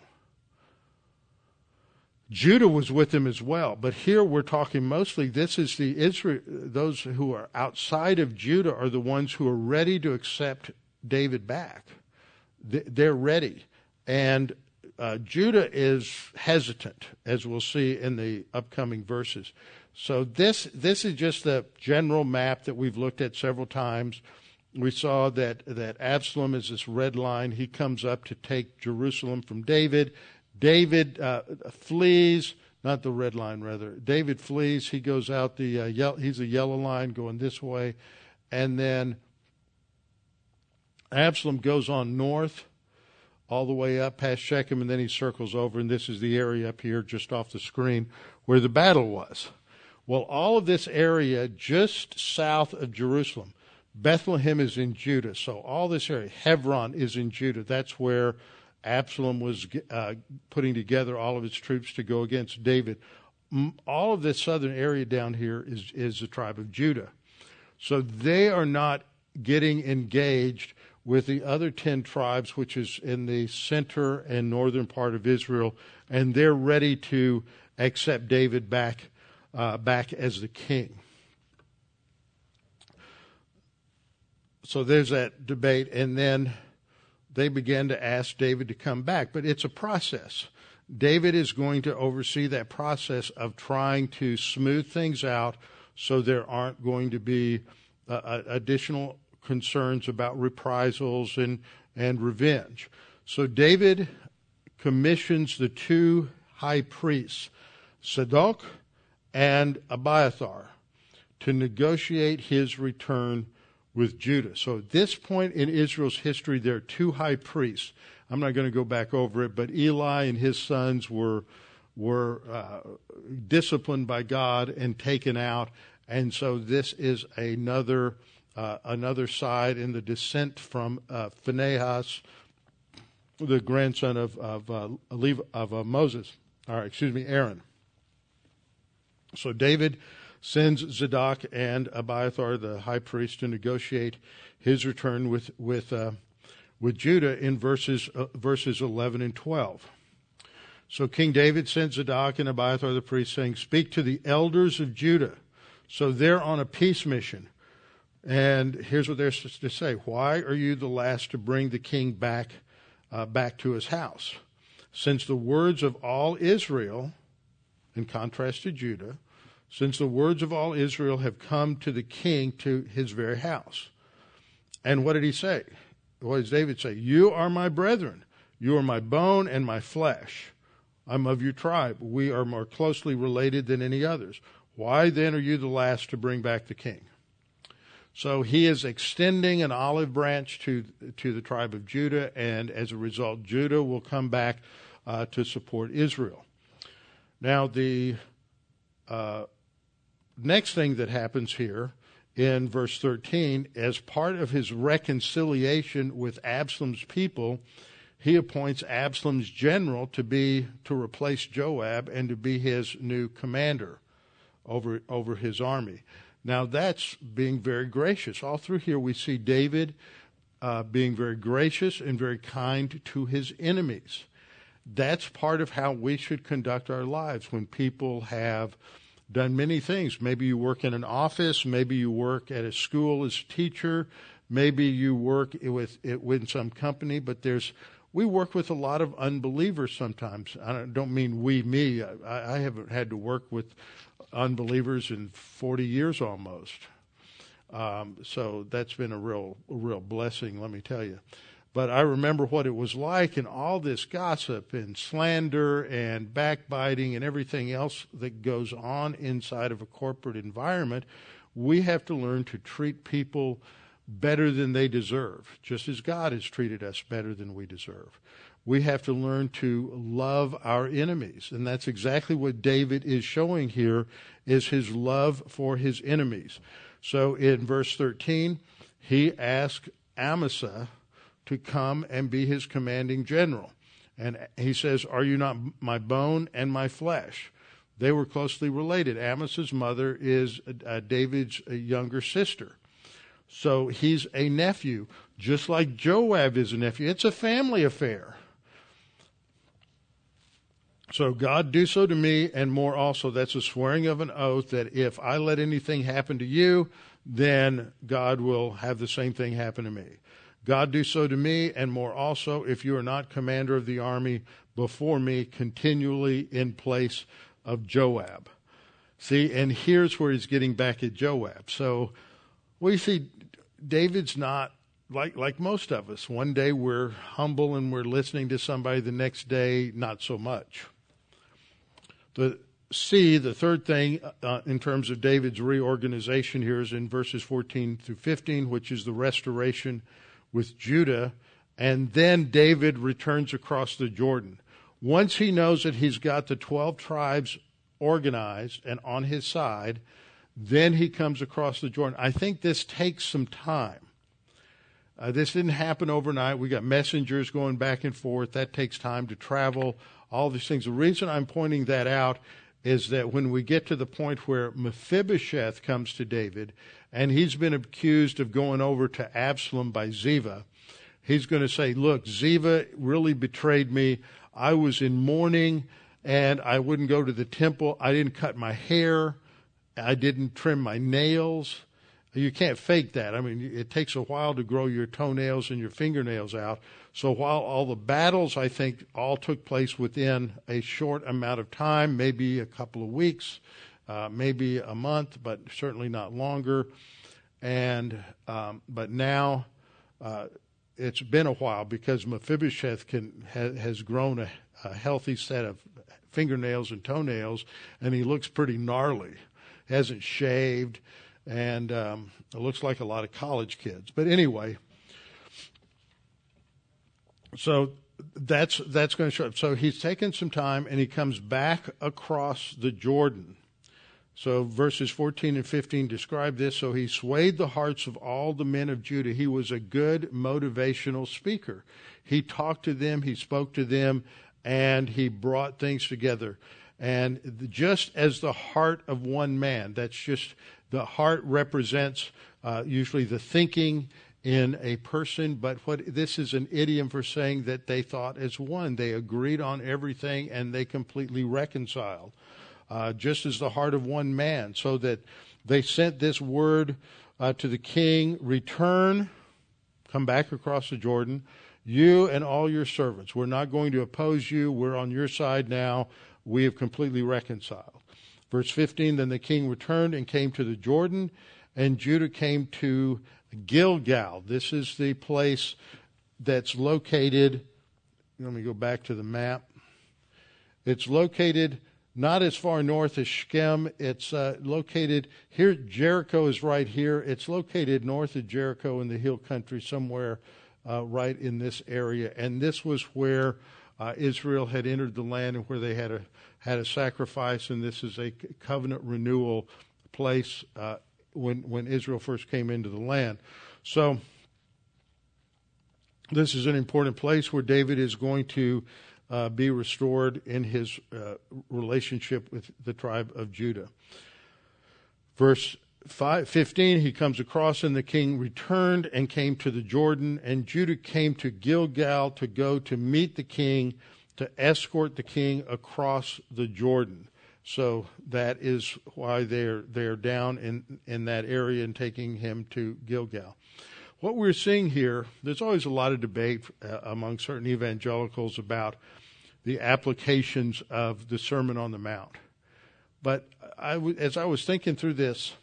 Judah was with them as well, but here we're talking mostly. This is the Israel; those who are outside of Judah are the ones who are ready to accept David back. They're ready, and uh, Judah is hesitant, as we'll see in the upcoming verses. So this this is just the general map that we've looked at several times. We saw that that Absalom is this red line. He comes up to take Jerusalem from David. David uh, flees, not the red line, rather. David flees. He goes out the, uh, yellow, he's a yellow line going this way. And then Absalom goes on north all the way up past Shechem, and then he circles over, and this is the area up here just off the screen where the battle was. Well, all of this area just south of Jerusalem, Bethlehem is in Judah, so all this area, Hebron is in Judah. That's where Absalom was uh, putting together all of his troops to go against David. All of this southern area down here is, is the tribe of Judah. So they are not getting engaged with the other 10 tribes, which is in the center and northern part of Israel, and they're ready to accept David back, uh, back as the king. So there's that debate, and then they began to ask David to come back, but it's a process. David is going to oversee that process of trying to smooth things out so there aren't going to be uh, uh additional concerns about reprisals and, and revenge. So David commissions the two high priests, Zadok and Abiathar, to negotiate his return with Judah. So at this point in Israel's history, there are two high priests. I'm not going to go back over it, but Eli and his sons were were uh, disciplined by God and taken out, and so this is another uh, another side in the descent from uh, Phinehas, the grandson of of, uh, of uh, Moses, or excuse me, Aaron. So David sends Zadok and Abiathar, the high priest, to negotiate his return with with uh, with Judah in verses uh, verses eleven and twelve. So King David sent Zadok and Abiathar the priest, saying, "Speak to the elders of Judah." So they're on a peace mission and here's what they're to say Why are you the last to bring the king back, uh, back to his house? Since the words of all Israel, in contrast to Judah, since the words of all Israel have come to the king to his very house. And what did he say? What does David say? You are my brethren. You are my bone and my flesh. I'm of your tribe. We are more closely related than any others. Why then are you the last to bring back the king? So he is extending an olive branch to to the tribe of Judah, and as a result, Judah will come back uh, to support Israel. Now, the uh, next thing that happens here in verse 13, as part of his reconciliation with Absalom's people, he appoints Absalom's general to be to replace Joab and to be his new commander over over his army. Now, that's being very gracious. All through here, we see David uh, being very gracious and very kind to his enemies. That's part of how we should conduct our lives when people have done many things. Maybe you work in an office, maybe you work at a school as a teacher, maybe you work with, it with some company, but there's we work with a lot of unbelievers sometimes. I don't mean we, me. I, I haven't had to work with unbelievers in 40 years almost. Um, so that's been a real, a real blessing, let me tell you. But I remember what it was like and all this gossip and slander and backbiting and everything else that goes on inside of a corporate environment. We have to learn to treat people better than they deserve, just as God has treated us better than we deserve we have to learn to love our enemies and that's exactly what david is showing here is his love for his enemies so in verse 13 he asked amasa to come and be his commanding general. And he says are you not my bone and my flesh? They were closely related. Amasa's mother is uh, david's younger sister. So he's a nephew just like joab is a nephew. It's a family affair. So God do so to me and more also. That's a swearing of an oath that if I let anything happen to you, then God will have the same thing happen to me. God do so to me and more also if you are not commander of the army before me continually in place of Joab. See, and here's where he's getting back at Joab. So we see David's not like like most of us. One day we're humble and we're listening to somebody, the next day not so much. The C, the third thing uh, in terms of David's reorganization here is in verses 14 through 15, which is the restoration with Judah And then David returns across the Jordan. Once he knows that he's got the 12 tribes organized and on his side, then he comes across the Jordan. I think this takes some time. Uh, this didn't happen overnight. We got messengers going back and forth. That takes time to travel, all these things. The reason I'm pointing that out is that when we get to the point where Mephibosheth comes to David and he's been accused of going over to Absalom by Ziva, he's going to say, Look, Ziva really betrayed me. I was in mourning and I wouldn't go to the temple. I didn't cut my hair. I didn't trim my nails. You can't fake that. I mean, it takes a while to grow your toenails and your fingernails out. So while all the battles, I think, all took place within a short amount of time, maybe a couple of weeks, uh, maybe a month, but certainly not longer. And um, but now uh, it's been a while because Mephibosheth can ha, has grown a, a healthy set of fingernails and toenails, and he looks pretty gnarly. Hasn't shaved, and um, it looks like a lot of college kids. But anyway, so that's that's going to show up. So he's taken some time, and he comes back across the Jordan. So verses 14 and 15 describe this. So he swayed the hearts of all the men of Judah. He was a good motivational speaker. He talked to them, he spoke to them, and he brought things together. And just as the heart of one man, that's just the heart represents uh, usually the thinking in a person, but what this is an idiom for saying that they thought as one. They agreed on everything and they completely reconciled, uh, just as the heart of one man. So that they sent this word uh, to the king: return, come back across the Jordan, you and all your servants. We're not going to oppose you. We're on your side now. We have completely reconciled. Verse 15 Then the king returned and came to the Jordan, and Judah came to Gilgal. This is the place that's located. Let me go back to the map. It's located not as far north as Shechem. It's uh, located here. Jericho is right here. It's located north of Jericho in the hill country, somewhere uh, right in this area. And this was where uh, Israel had entered the land and where they had a had a sacrifice. And this is a covenant renewal place uh, when when Israel first came into the land. So this is an important place where David is going to uh, be restored in his uh, relationship with the tribe of Judah. Verse 5, 15, he comes across, and the king returned and came to the Jordan, and Judah came to Gilgal to go to meet the king, to escort the king across the Jordan. So that is why they're they're down in in that area and taking him to Gilgal. What we're seeing here, there's always a lot of debate uh, among certain evangelicals about the applications of the Sermon on the Mount. But I, as I was thinking through this,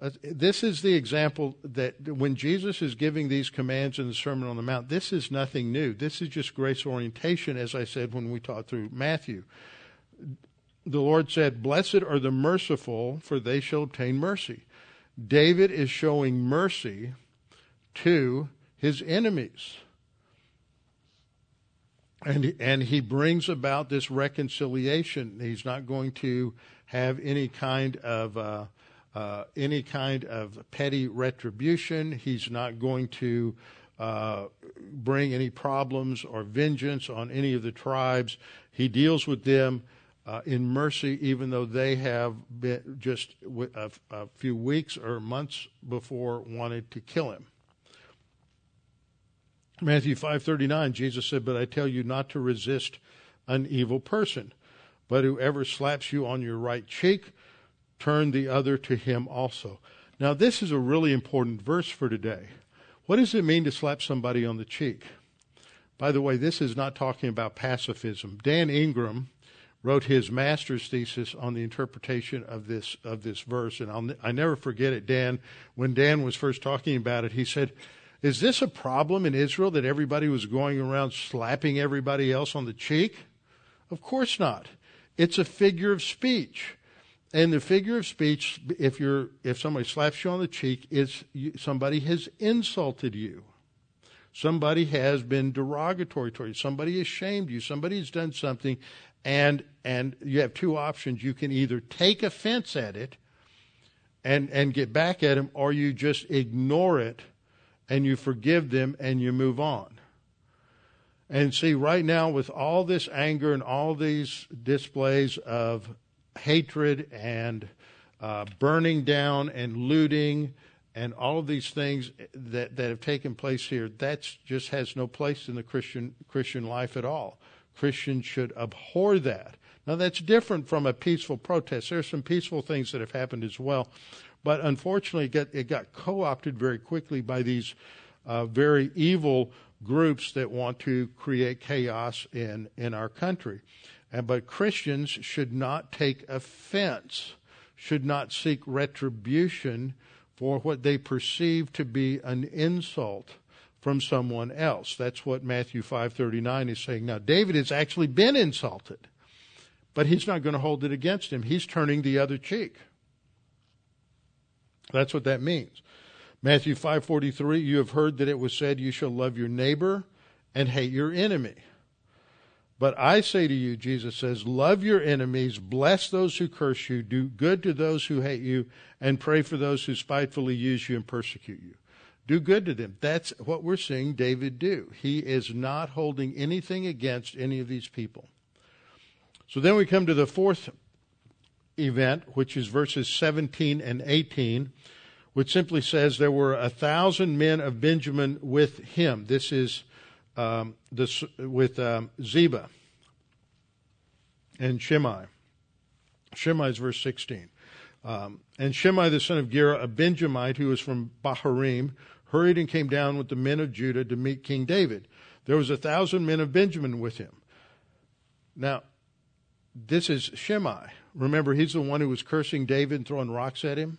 uh, this is the example that when Jesus is giving these commands in the Sermon on the Mount, this is nothing new. This is just grace orientation, as I said when we taught through Matthew the Lord said, Blessed are the merciful, for they shall obtain mercy. David is showing mercy to his enemies. And, and he brings about this reconciliation. He's not going to have any kind of uh, uh, any kind of petty retribution. He's not going to uh, bring any problems or vengeance on any of the tribes. He deals with them uh, in mercy, even though they have been just a, a few weeks or months before wanted to kill him. Matthew 5:39 Jesus said, "But I tell you not to resist an evil person, but whoever slaps you on your right cheek, turn the other to him also." Now this is a really important verse for today. What does it mean to slap somebody on the cheek? By the way, this is not talking about pacifism. Dan Ingram wrote his master's thesis on the interpretation of this of this verse, and I'll I never forget it. Dan, when Dan was first talking about it, he said, "Is this a problem in Israel that everybody was going around slapping everybody else on the cheek?" Of course not. It's a figure of speech. And the figure of speech, if you're if somebody slaps you on the cheek, is somebody has insulted you. Somebody has been derogatory toward you. Somebody has shamed you. Somebody has done something, and and you have two options. You can either take offense at it and and get back at them, or you just ignore it and you forgive them and you move on. And see, right now, with all this anger and all these displays of hatred and uh, burning down and looting and all of these things that, that have taken place here, that just has no place in the Christian Christian life at all. Christians should abhor that. Now that's different from a peaceful protest. There are some peaceful things that have happened as well, but unfortunately, it got, it got co-opted very quickly by these uh, very evil groups that want to create chaos in, in our country. And, but Christians should not take offense, should not seek retribution for what they perceive to be an insult from someone else. That's what Matthew 5:39 is saying. Now David has actually been insulted, but he's not going to hold it against him. He's turning the other cheek. That's what that means. Matthew 5:43 you have heard that it was said you shall love your neighbor and hate your enemy. But I say to you, Jesus says, love your enemies, bless those who curse you, do good to those who hate you, and pray for those who spitefully use you and persecute you. Do good to them. That's what we're seeing David do. He is not holding anything against any of these people. So then we come to the fourth event, which is verses 17 and 18 which simply says there were a thousand men of Benjamin with him. This is um, this, with um, Ziba and Shimei. Shimei is verse 16. Um, and Shimei the son of Gera, a Benjamite who was from Bahurim, hurried and came down with the men of Judah to meet King David. There was a thousand men of Benjamin with him. Now, this is Shimei. Remember, he's the one who was cursing David and throwing rocks at him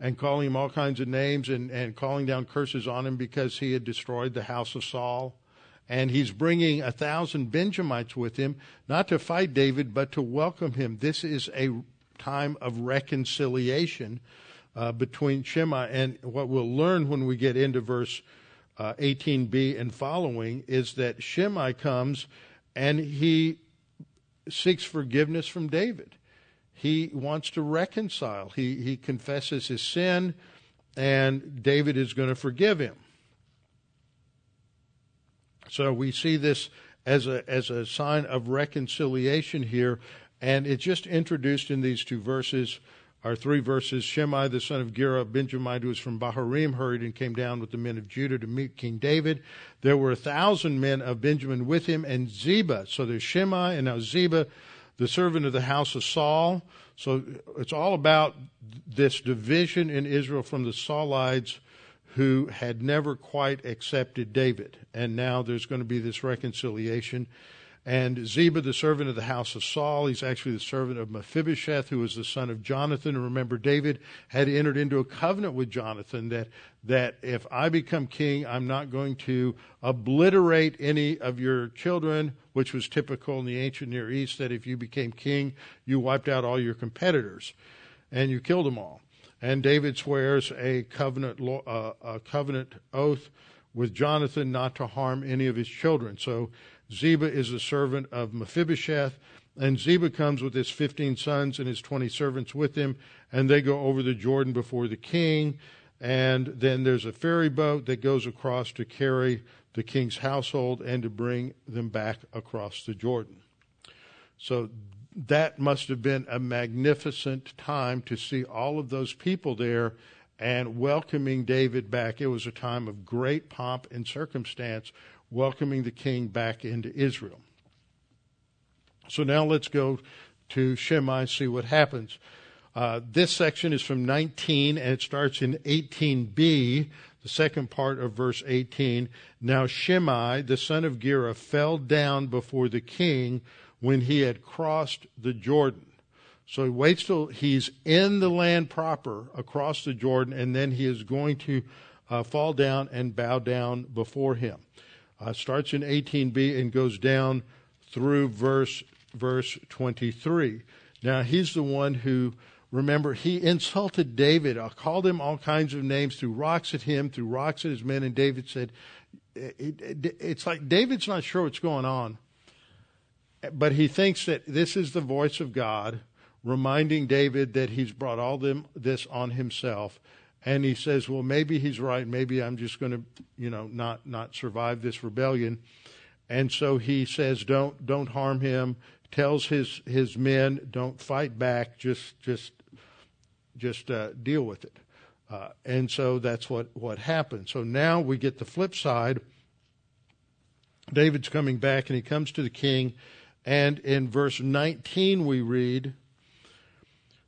and calling him all kinds of names and, and calling down curses on him because he had destroyed the house of Saul. And he's bringing a thousand Benjamites with him, not to fight David, but to welcome him. This is a time of reconciliation uh, between Shimei. And what we'll learn when we get into verse uh, 18b and following is that Shimei comes and he seeks forgiveness from David he wants to reconcile. He, he confesses his sin, and David is going to forgive him. So we see this as a, as a sign of reconciliation here, and it's just introduced in these two verses, our three verses. Shimei, the son of Gera, Benjamin, who was from Bahurim, hurried and came down with the men of Judah to meet King David. There were a thousand men of Benjamin with him, and Ziba. So there's Shimei, and now Ziba the servant of the house of Saul. So it's all about this division in Israel from the Saulites who had never quite accepted David. And now there's going to be this reconciliation. And Ziba, the servant of the house of Saul, he's actually the servant of Mephibosheth, who was the son of Jonathan. And remember, David had entered into a covenant with Jonathan that, that if I become king, I'm not going to obliterate any of your children, which was typical in the ancient Near East, that if you became king, you wiped out all your competitors and you killed them all. And David swears a covenant, uh, a covenant oath with Jonathan not to harm any of his children. So Ziba is the servant of Mephibosheth. And Ziba comes with his 15 sons and his 20 servants with him, and they go over the Jordan before the king. And then there's a ferry boat that goes across to carry the king's household and to bring them back across the Jordan. So that must have been a magnificent time to see all of those people there and welcoming David back. It was a time of great pomp and circumstance welcoming the king back into Israel. So now let's go to Shimei, see what happens. Uh, this section is from 19 and it starts in 18b, the second part of verse 18. Now Shimei, the son of Gera, fell down before the king when he had crossed the Jordan. So he waits till he's in the land proper across the Jordan, and then he is going to uh, fall down and bow down before him uh, starts in 18b and goes down through verse verse 23. Now he's the one who remember he insulted David, uh, called him all kinds of names, threw rocks at him, threw rocks at his men, and David said, it, it, it's like David's not sure what's going on, but he thinks that this is the voice of God reminding David that he's brought all them, this on himself. And he says, well, maybe he's right. Maybe I'm just going to, you know, not, not survive this rebellion. And so he says, don't, don't harm him. Tells his, his men, don't fight back. Just, just, just uh, deal with it. Uh, and so that's what, what happened. So now we get the flip side. David's coming back and he comes to the king. And in verse 19, we read,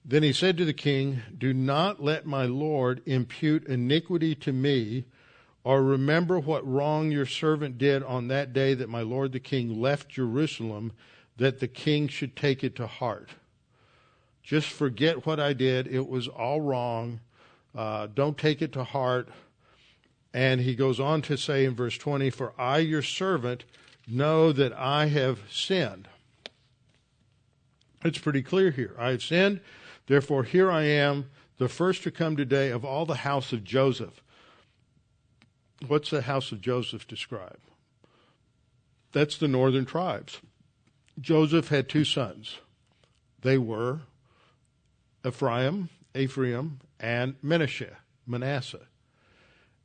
Then he said to the king, Do not let my Lord impute iniquity to me, or remember what wrong your servant did on that day that my Lord the king left Jerusalem, that the king should take it to heart. Just forget what I did. It was all wrong. Uh, don't take it to heart. And he goes on to say in verse 20, For I, your servant, know that I have sinned. It's pretty clear here. I have sinned, therefore here I am, the first to come today of all the house of Joseph. What's the house of Joseph describe? That's the northern tribes. Joseph had two sons. They were Ephraim, Ephraim, and Manasseh, Manasseh.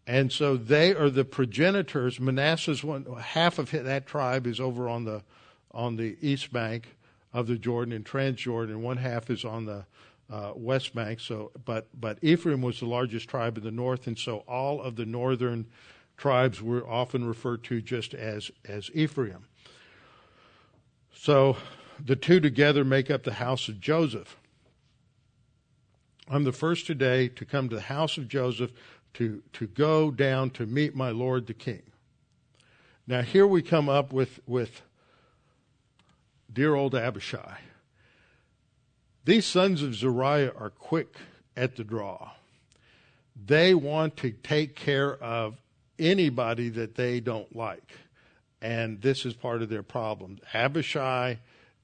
And so they are the progenitors. Manasseh's one half of that tribe is over on the on the east bank of the Jordan and Transjordan, and one half is on the uh, west bank. So, but but Ephraim was the largest tribe in the north, and so all of the northern tribes were often referred to just as as Ephraim. So the two together make up the house of Joseph. I'm the first today to come to the house of Joseph to, to go down to meet my Lord the King. Now, here we come up with, with dear old Abishai. These sons of Zeruiah are quick at the draw. They want to take care of anybody that they don't like. And this is part of their problem. Abishai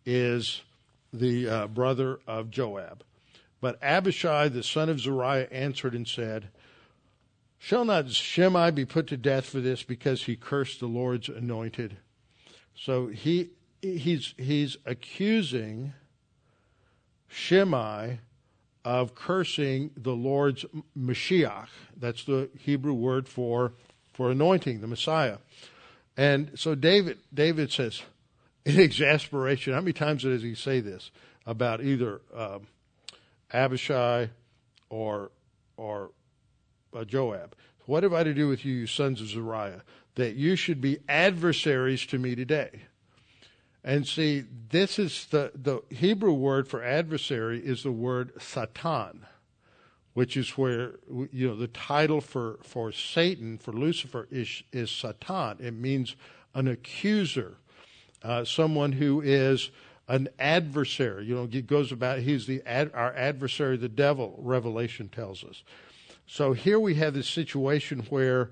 is the uh, brother of Joab. But Abishai, the son of Zeruiah, answered and said, Shall not Shimei be put to death for this because he cursed the Lord's anointed? So he he's he's accusing Shimei of cursing the Lord's Mashiach. That's the Hebrew word for for anointing the Messiah. And so David David says in exasperation, how many times does he say this about either um, Abishai or or uh, Joab. What have I to do with you, you sons of Zeruiah, that you should be adversaries to me today? And see, this is the, the Hebrew word for adversary is the word Satan, which is where, you know, the title for, for Satan, for Lucifer, is, is Satan. It means an accuser, uh, someone who is an adversary. You know, it goes about, he's the ad, our adversary, the devil, Revelation tells us. So here we have this situation where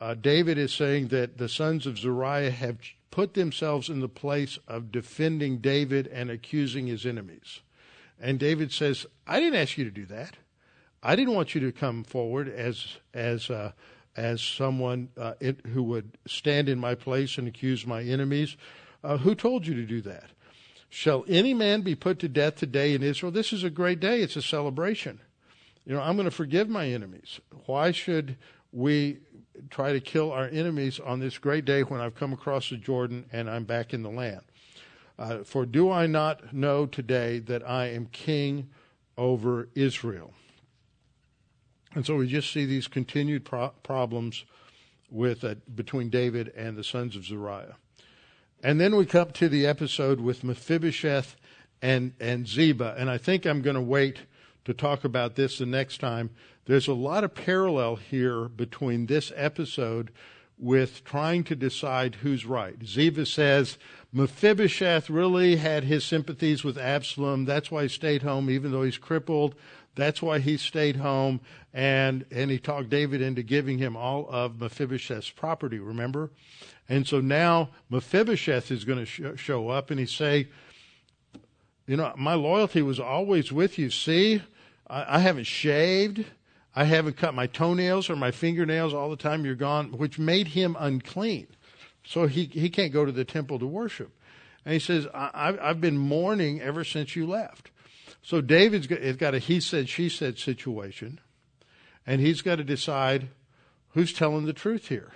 uh, David is saying that the sons of Zeruiah have put themselves in the place of defending David and accusing his enemies. And David says, I didn't ask you to do that. I didn't want you to come forward as, as, uh, as someone uh, it, who would stand in my place and accuse my enemies. Uh, who told you to do that? Shall any man be put to death today in Israel? This is a great day. It's a celebration. You know, I'm going to forgive my enemies. Why should we try to kill our enemies on this great day when I've come across the Jordan and I'm back in the land? Uh, for do I not know today that I am king over Israel? And so we just see these continued pro- problems with uh, between David and the sons of Zeruiah. And then we come to the episode with Mephibosheth and, and Ziba. And I think I'm going to wait to talk about this the next time. There's a lot of parallel here between this episode with trying to decide who's right. Ziva says Mephibosheth really had his sympathies with Absalom. That's why he stayed home, even though he's crippled. That's why he stayed home. And, and he talked David into giving him all of Mephibosheth's property, remember? And so now Mephibosheth is going to sh- show up and he say, you know, my loyalty was always with you. See, I, I haven't shaved. I haven't cut my toenails or my fingernails all the time you're gone, which made him unclean. So he, he can't go to the temple to worship. And he says, I, I've been mourning ever since you left. So David's got, it's got a he said, she said situation, and he's got to decide who's telling the truth here.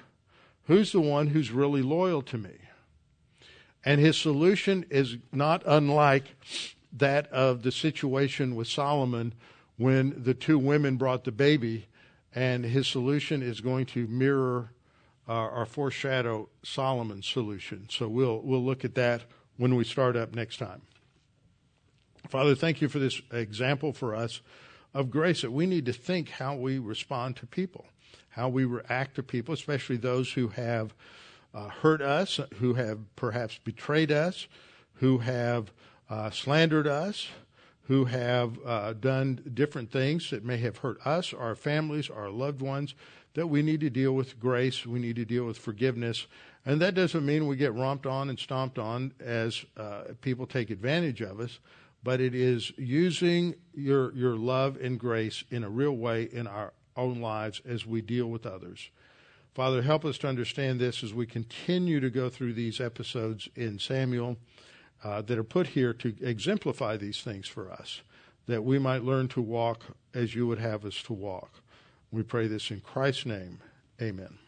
Who's the one who's really loyal to me? And his solution is not unlike that of the situation with Solomon when the two women brought the baby, and his solution is going to mirror uh, or foreshadow Solomon's solution. So we'll we'll look at that when we start up next time. Father, thank you for this example for us of grace that we need to think how we respond to people, how we react to people, especially those who have uh, hurt us, who have perhaps betrayed us, who have uh, slandered us, who have uh, done different things that may have hurt us, our families, our loved ones, that we need to deal with grace, we need to deal with forgiveness. And that doesn't mean we get romped on and stomped on as uh, people take advantage of us, but it is using your, your love and grace in a real way in our own lives as we deal with others. Father, help us to understand this as we continue to go through these episodes in Samuel uh, that are put here to exemplify these things for us, that we might learn to walk as you would have us to walk. We pray this in Christ's name. Amen.